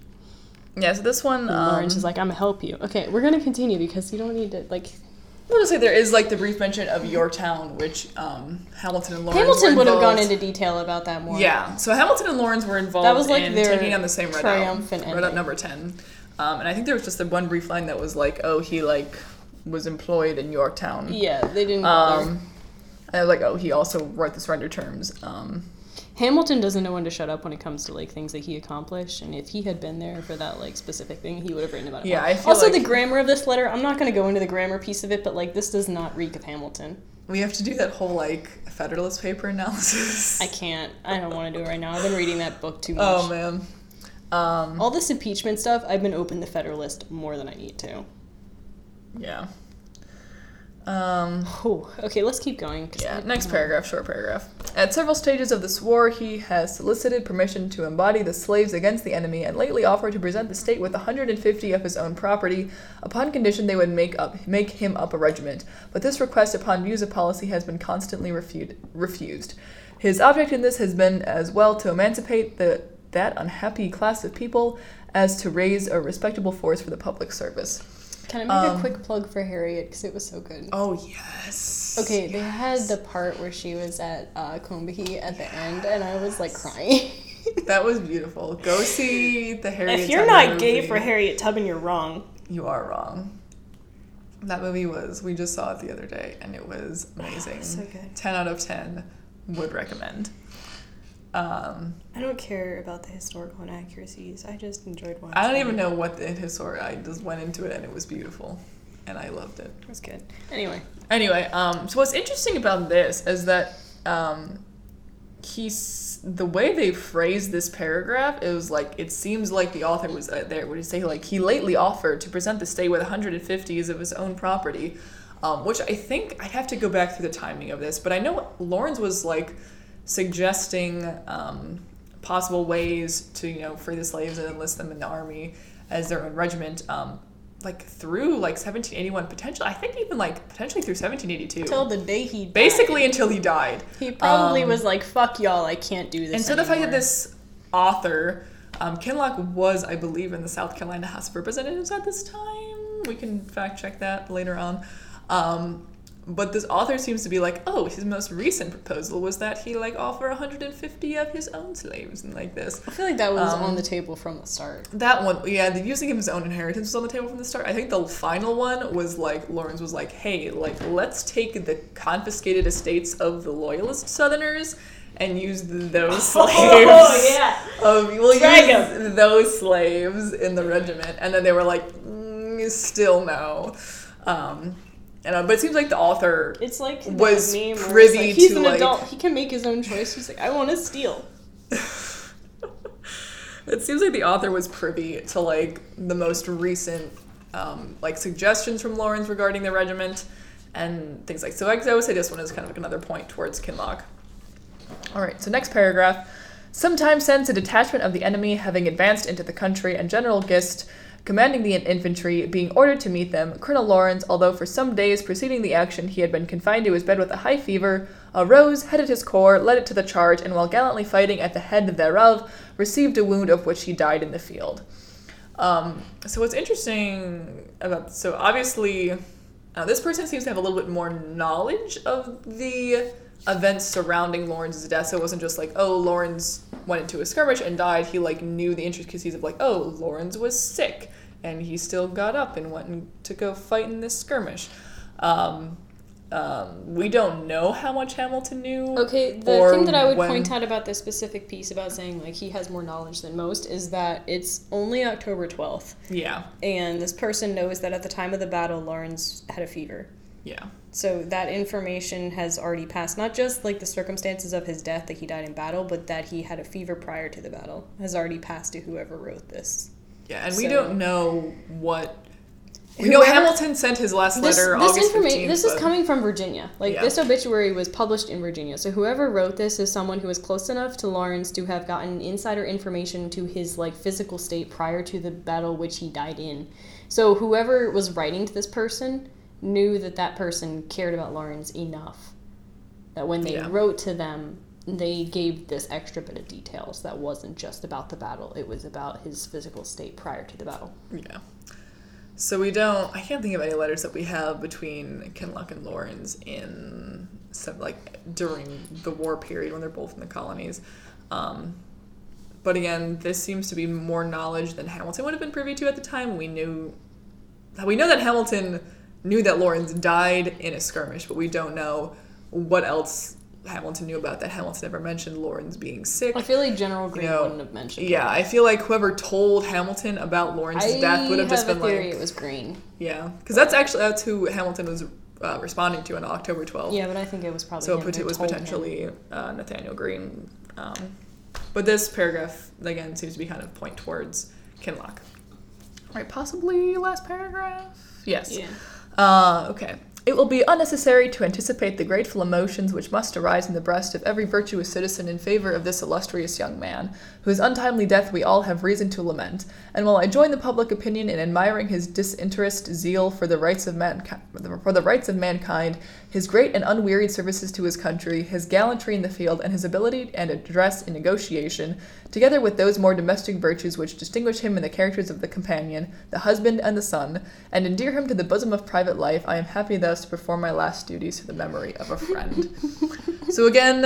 Yeah, so this one, um, Laurens is like, I'm gonna help you. Okay, we're gonna continue because you don't need to like. I'll just say there is like the brief mention of Yorktown, which um, Hamilton and Laurens. Hamilton would have gone into detail about that more. Yeah, so Hamilton and Laurens were involved That was, like, in their taking on the same Red triumphant Redoubt number ten, um, and I think there was just the one brief line that was like, "Oh, he like was employed in Yorktown." Yeah, they didn't. Um, and I was like, "Oh, he also wrote the surrender terms." Um, Hamilton doesn't know when to shut up when it comes to like things that he accomplished, and if he had been there for that like specific thing, he would have written about it. Yeah, more. I feel also like- the grammar of this letter. I'm not going to go into the grammar piece of it, but like this does not reek of Hamilton. we have to do that whole like Federalist paper analysis. I can't. I don't want to do it right now. I've been reading that book too much. oh man. Um, All this impeachment stuff, I've been open the Federalist more than I need to. yeah. Um, Whew. Okay, let's keep going. Yeah, next paragraph, short paragraph. At several stages of this war, he has solicited permission to embody the slaves against the enemy and lately offered to present the state with 150 of his own property upon condition they would make up make him up a regiment. But this request upon views of policy has been constantly refu- refused. His object in this has been as well to emancipate the that unhappy class of people as to raise a respectable force for the public service. Can I make um, a quick plug for Harriet because it was so good. Oh yes. Okay, they had the part where she was at uh, Combahee at the end, and I was like crying. That was beautiful. Go see the Harriet. if you're Tubman not gay movie. for Harriet Tubman, you're wrong. You are wrong. That movie was, we just saw it the other day and it was amazing. So good. 10 out of 10 would recommend. Um, I don't care about the historical inaccuracies. I just enjoyed watching. I don't even know what the historic, I just went into it and it was beautiful and I loved it. It was good. Anyway, Anyway, um, so what's interesting about this is that um, he's the way they phrased this paragraph. It was like it seems like the author was uh, there. Would he say like he lately offered to present the state with 150s of his own property, um, which I think I'd have to go back through the timing of this, but I know Laurens was like suggesting um, possible ways to you know free the slaves and enlist them in the army as their own regiment. Um, like through like 1781 potentially I think even like potentially through 1782 till the day he died. basically until he died he probably um, was like, "Fuck y'all, I can't do this." and so the fact that this author um, Kinloch was I believe in the South Carolina House of Representatives at this time we can fact check that later on um, but this author seems to be like oh his most recent proposal was that he like offer 150 of his own slaves and like this I feel like that was um, on the table from the start. That one, yeah, the using him his own inheritance was on the table from the start. I think the final one was like Laurens was like, "Hey, like let's take the confiscated estates of the loyalist Southerners and use those slaves. Oh yeah. of, we'll Drag use those slaves in the regiment." And then they were like, mm, "Still no." Um, and uh, but it seems like the author It's like Was meme privy like, he's to, an like- adult. He can make his own choice. He's like, I want to steal. It seems like the author was privy to like the most recent um, like suggestions from Laurens regarding the regiment and things like so. I, I would say this one is kind of like another point towards Kinloch All right, so next paragraph. Sometime since a detachment of the enemy having advanced into the country and General Gist, commanding the infantry, being ordered to meet them, Colonel Laurens, although for some days preceding the action he had been confined to his bed with a high fever, arose, headed his corps, led it to the charge, and while gallantly fighting at the head thereof, received a wound of which he died in the field. Um, so what's interesting about so obviously uh, this person seems to have a little bit more knowledge of the events surrounding Laurens's death. So it wasn't just like, oh, Laurens went into a skirmish and died. He like knew the intricacies of like, oh, Laurens was sick and he still got up and went to go fight in this skirmish. Um, um, we don't know how much Hamilton knew. Okay, the thing that I would when- point out about this specific piece about saying like he has more knowledge than most is that it's only October 12th, Yeah, and this person knows that at the time of the battle, Laurens had a fever. yeah. So that information has already passed. Not just like the circumstances of his death that he died in battle, but that he had a fever prior to the battle has already passed to whoever wrote this. Yeah, and we don't know what We know Hamilton sent his last this, letter this August informa- 15th. this is coming from Virginia. Like Yeah. this obituary was published in Virginia. So whoever wrote this is someone who was close enough to Laurens to have gotten insider information to his like physical state prior to the battle which he died in. So whoever was writing to this person knew that that person cared about Laurens enough that when they Yeah. wrote to them they gave this extra bit of details that wasn't just about the battle. It was about his physical state prior to the battle. Yeah. So we don't. I can't think of any letters that we have between Kinloch and Laurens in some like during the war period when they're both in the colonies. Um, but again, this seems to be more knowledge than Hamilton would have been privy to at the time. We knew. We know that Hamilton knew that Laurens died in a skirmish, but we don't know what else Hamilton knew about that. Hamilton never mentioned Laurens being sick. I feel like General Greene know, wouldn't have mentioned. Yeah, I feel like whoever told Hamilton about Laurens's I death would have just have been a theory like, it was Greene. yeah, because that's actually that's who Hamilton was uh, responding to on October 12th. Yeah, but I think it was probably so him it was potentially uh, Nathanael Greene. Um, but this paragraph again seems to be kind of point towards Kinloch. Right, possibly last paragraph. Yes. Yeah. Uh, okay. It will be unnecessary to anticipate the grateful emotions which must arise in the breast of every virtuous citizen in favor of this illustrious young man, whose untimely death we all have reason to lament. And while I join the public opinion in admiring his disinterested zeal for the rights of mankind, for the rights of mankind, his great and unwearied services to his country, his gallantry in the field, and his ability and address in negotiation, together with those more domestic virtues which distinguish him in the characters of the companion, the husband, and the son, and endear him to the bosom of private life, I am happy thus to perform my last duties to the memory of a friend. so again,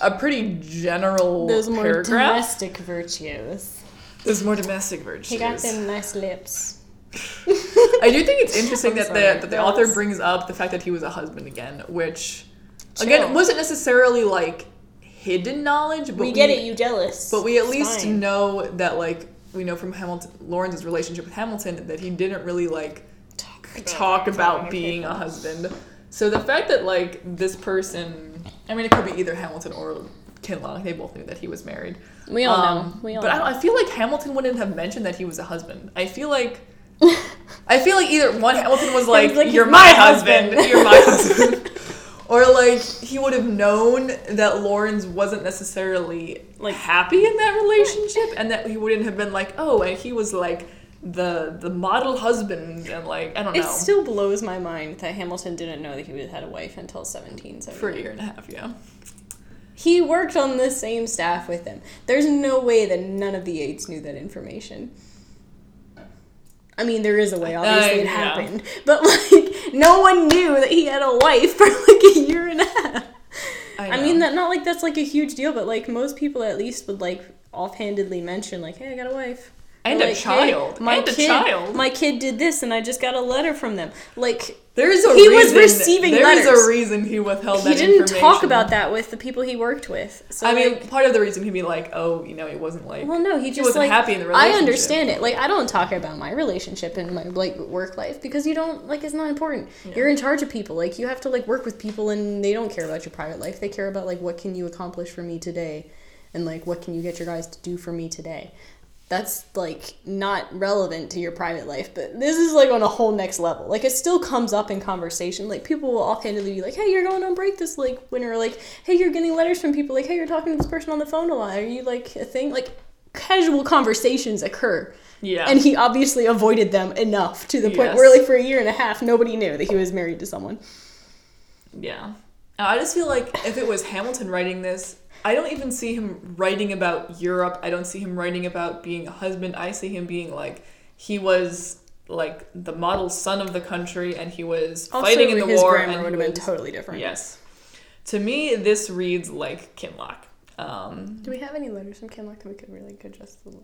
a pretty general Those more paragraph. domestic virtues. Those more domestic virtues. He got them nice lips. I do think it's interesting that sorry. the that the That author brings up the fact that he was a husband again, which Chill. again wasn't necessarily like hidden knowledge, but we get it, you jealous. But we at It's least fine. know that like we know from Hamilton Laurens's relationship with Hamilton that he didn't really like talk about being a husband. So the fact that like this person, I mean, it could be either Hamilton or Kinloch. They both knew that he was married. We all Um, know. We all but know. I, don't, I feel like Hamilton wouldn't have mentioned that he was a husband. I feel like. I feel like either one Hamilton was like, like, "You're my my husband, husband." you're my husband," or like he would have known that Laurens wasn't necessarily like happy in that relationship, and that he wouldn't have been like, "Oh," and he was like the the model husband, and like I don't know, It still blows my mind that Hamilton didn't know that he had a wife until 17. for a year and a half, yeah. He worked on the same staff with him. There's no way that none of the aides knew that information. I mean, there is a way, obviously Uh, it yeah. happened. But, like, no one knew that he had a wife for, like, a year and a half. I, know. mean, that not like that's, like, a huge deal, but, like, most people at least would, like, offhandedly mention, like, hey, I got a wife. And Or, a like, "Hey, child. my And a kid, child." My kid did this, and I just got a letter from them. Like, There's a He was reason, receiving There is letters. a reason he withheld he that He didn't talk about that with the people he worked with. So, I mean, part of the reason he'd be like, oh, you know, it wasn't like. Well, no, he just wasn't like happy in the relationship. I understand it. Like I don't talk about my relationship and my like work life because you don't like it's not important. You're in charge of people. Like you have to like work with people and they don't care about your private life. They care about like what can you accomplish for me today and like what can you get your guys to do for me today. That's like not relevant to your private life, but this is like on a whole next level. Like it still comes up in conversation. Like people will offhandedly be like, "Hey, you're going on break this like winter." Like, "Hey, you're getting letters from people." Like, "Hey, you're talking to this person on the phone a lot." Are you like a thing? Like casual conversations occur. Yeah. And he obviously avoided them enough to the point where, like, for a year and a half, nobody knew that he was married to someone. Yeah. I just feel like if it was Hamilton writing this, I don't even see him writing about Europe. I don't see him writing about being a husband. I see him being like he was like the model son of the country and he was fighting in the his war grammar and would he have been totally different. Yes. To me, this reads like Kinloch. Um, Do we have any letters from Kinloch that we could really good just the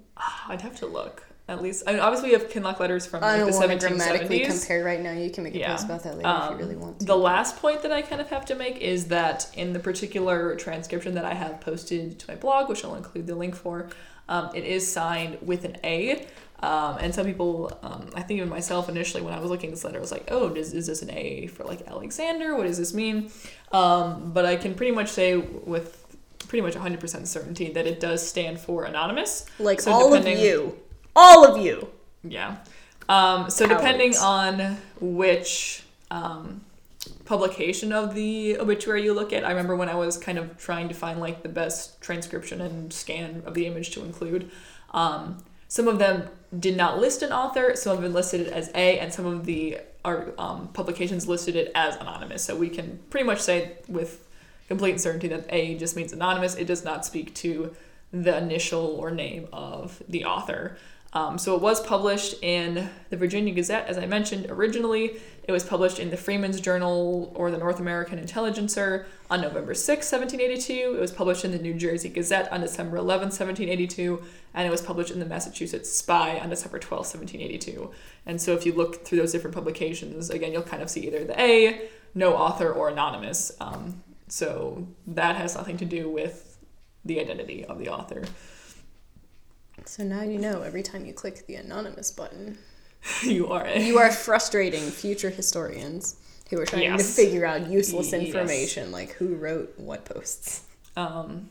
I'd have to look. At least, I mean, obviously, we have Kinloch letters from I don't the want to grammatically compare right now. You can make a Yeah. post about that later if Um, you really want to. The last point that I kind of have to make is that in the particular transcription that I have posted to my blog, which I'll include the link for, um, it is signed with an A. Um, and some people, um, I think even myself initially, when I was looking at this letter, I was like, oh, does, is this an A for like Alexander? What does this mean? Um, but I can pretty much say with pretty much 100% certainty that it does stand for anonymous. like so all of you, all of you. Yeah. Um, so depending on which um, publication of the obituary you look at, I remember when I was kind of trying to find like the best transcription and scan of the image to include. Um, some of them did not list an author. Some of them listed it as A, and some of the our, um, publications listed it as anonymous. So we can pretty much say with complete certainty that A just means anonymous. It does not speak to the initial or name of the author. Um, so it was published in the Virginia Gazette, as I mentioned originally. It was published in the Freeman's Journal or the North American Intelligencer on November 6, 1782. It was published in the New Jersey Gazette on December 11, 1782. And it was published in the Massachusetts Spy on December 12, 1782. And so if you look through those different publications, again, you'll kind of see either the A, no author, or anonymous. Um, so that has nothing to do with the identity of the author. So now you know every time you click the anonymous button, you are a you are frustrating future historians who are trying to figure out useless Yes. information like who wrote what posts. um,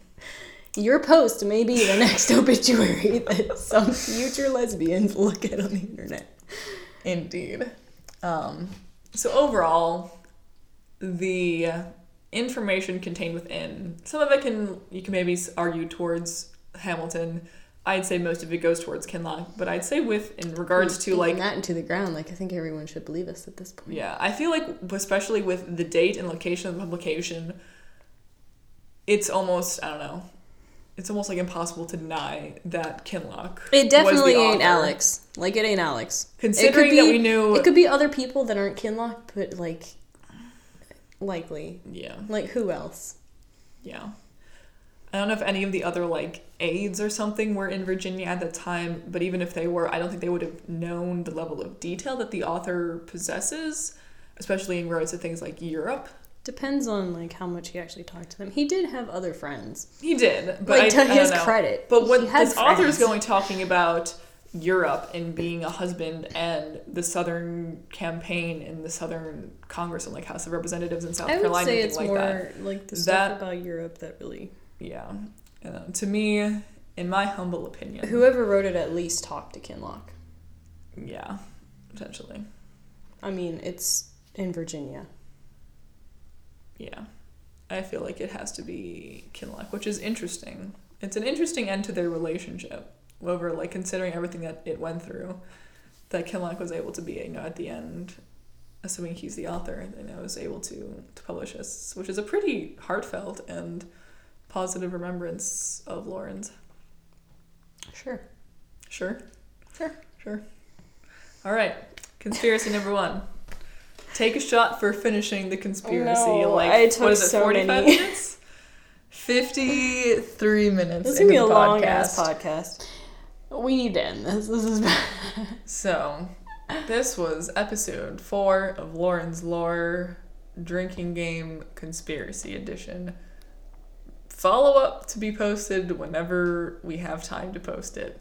Your post may be the next obituary that some future lesbians look at on the internet. Indeed. Um, so overall, the information contained within some of it can you can maybe argue towards Hamilton. I'd say most of it goes towards Kinloch, but I'd say with in regards hmm, to Beating like that into the ground, like I think everyone should believe us at this point. yeah, I feel like especially with the date and location of the publication, it's almost I don't know. It's almost like impossible to deny that Kinloch. It definitely ain't. Alex. Like it ain't Alex. Considering be, that we knew it could be other people that aren't Kinloch, but like likely. Yeah. Like who else? Yeah. I don't know if any of the other like aides or something were in Virginia at the time, but even if they were, I don't think they would have known the level of detail that the author possesses, especially in regards to things like Europe. Depends on like how much he actually talked to them. He did have other friends. He did, but like I, to I don't his know. credit. But had this author is going talking about Europe and being a husband and the Southern campaign and the Southern Congress and like House of Representatives in South I would Carolina say and it's like more that. like the That- stuff about Europe that really. Yeah. Uh, to me, in my humble opinion, Whoever wrote it at least talked to Kinloch. yeah, potentially. I mean, it's in Virginia. Yeah. I feel like it has to be Kinloch, which is interesting. It's an interesting end to their relationship. Over like considering everything that it went through, that Kinloch was able to be, you know, at the end, assuming he's the author, you know, was able to to publish this, which is a pretty heartfelt and positive remembrance of Laurens? Sure. Sure. Sure. Sure. All right. Conspiracy number one. Take a shot for finishing the conspiracy. No, like I took what is it? so Forty-five many. minutes. Fifty-three minutes. This is gonna be a the long podcast. ass podcast. We need to end this. This is bad. So, this was episode four of Laurens Lore Drinking Game Conspiracy Edition. Follow up to be posted whenever we have time to post it.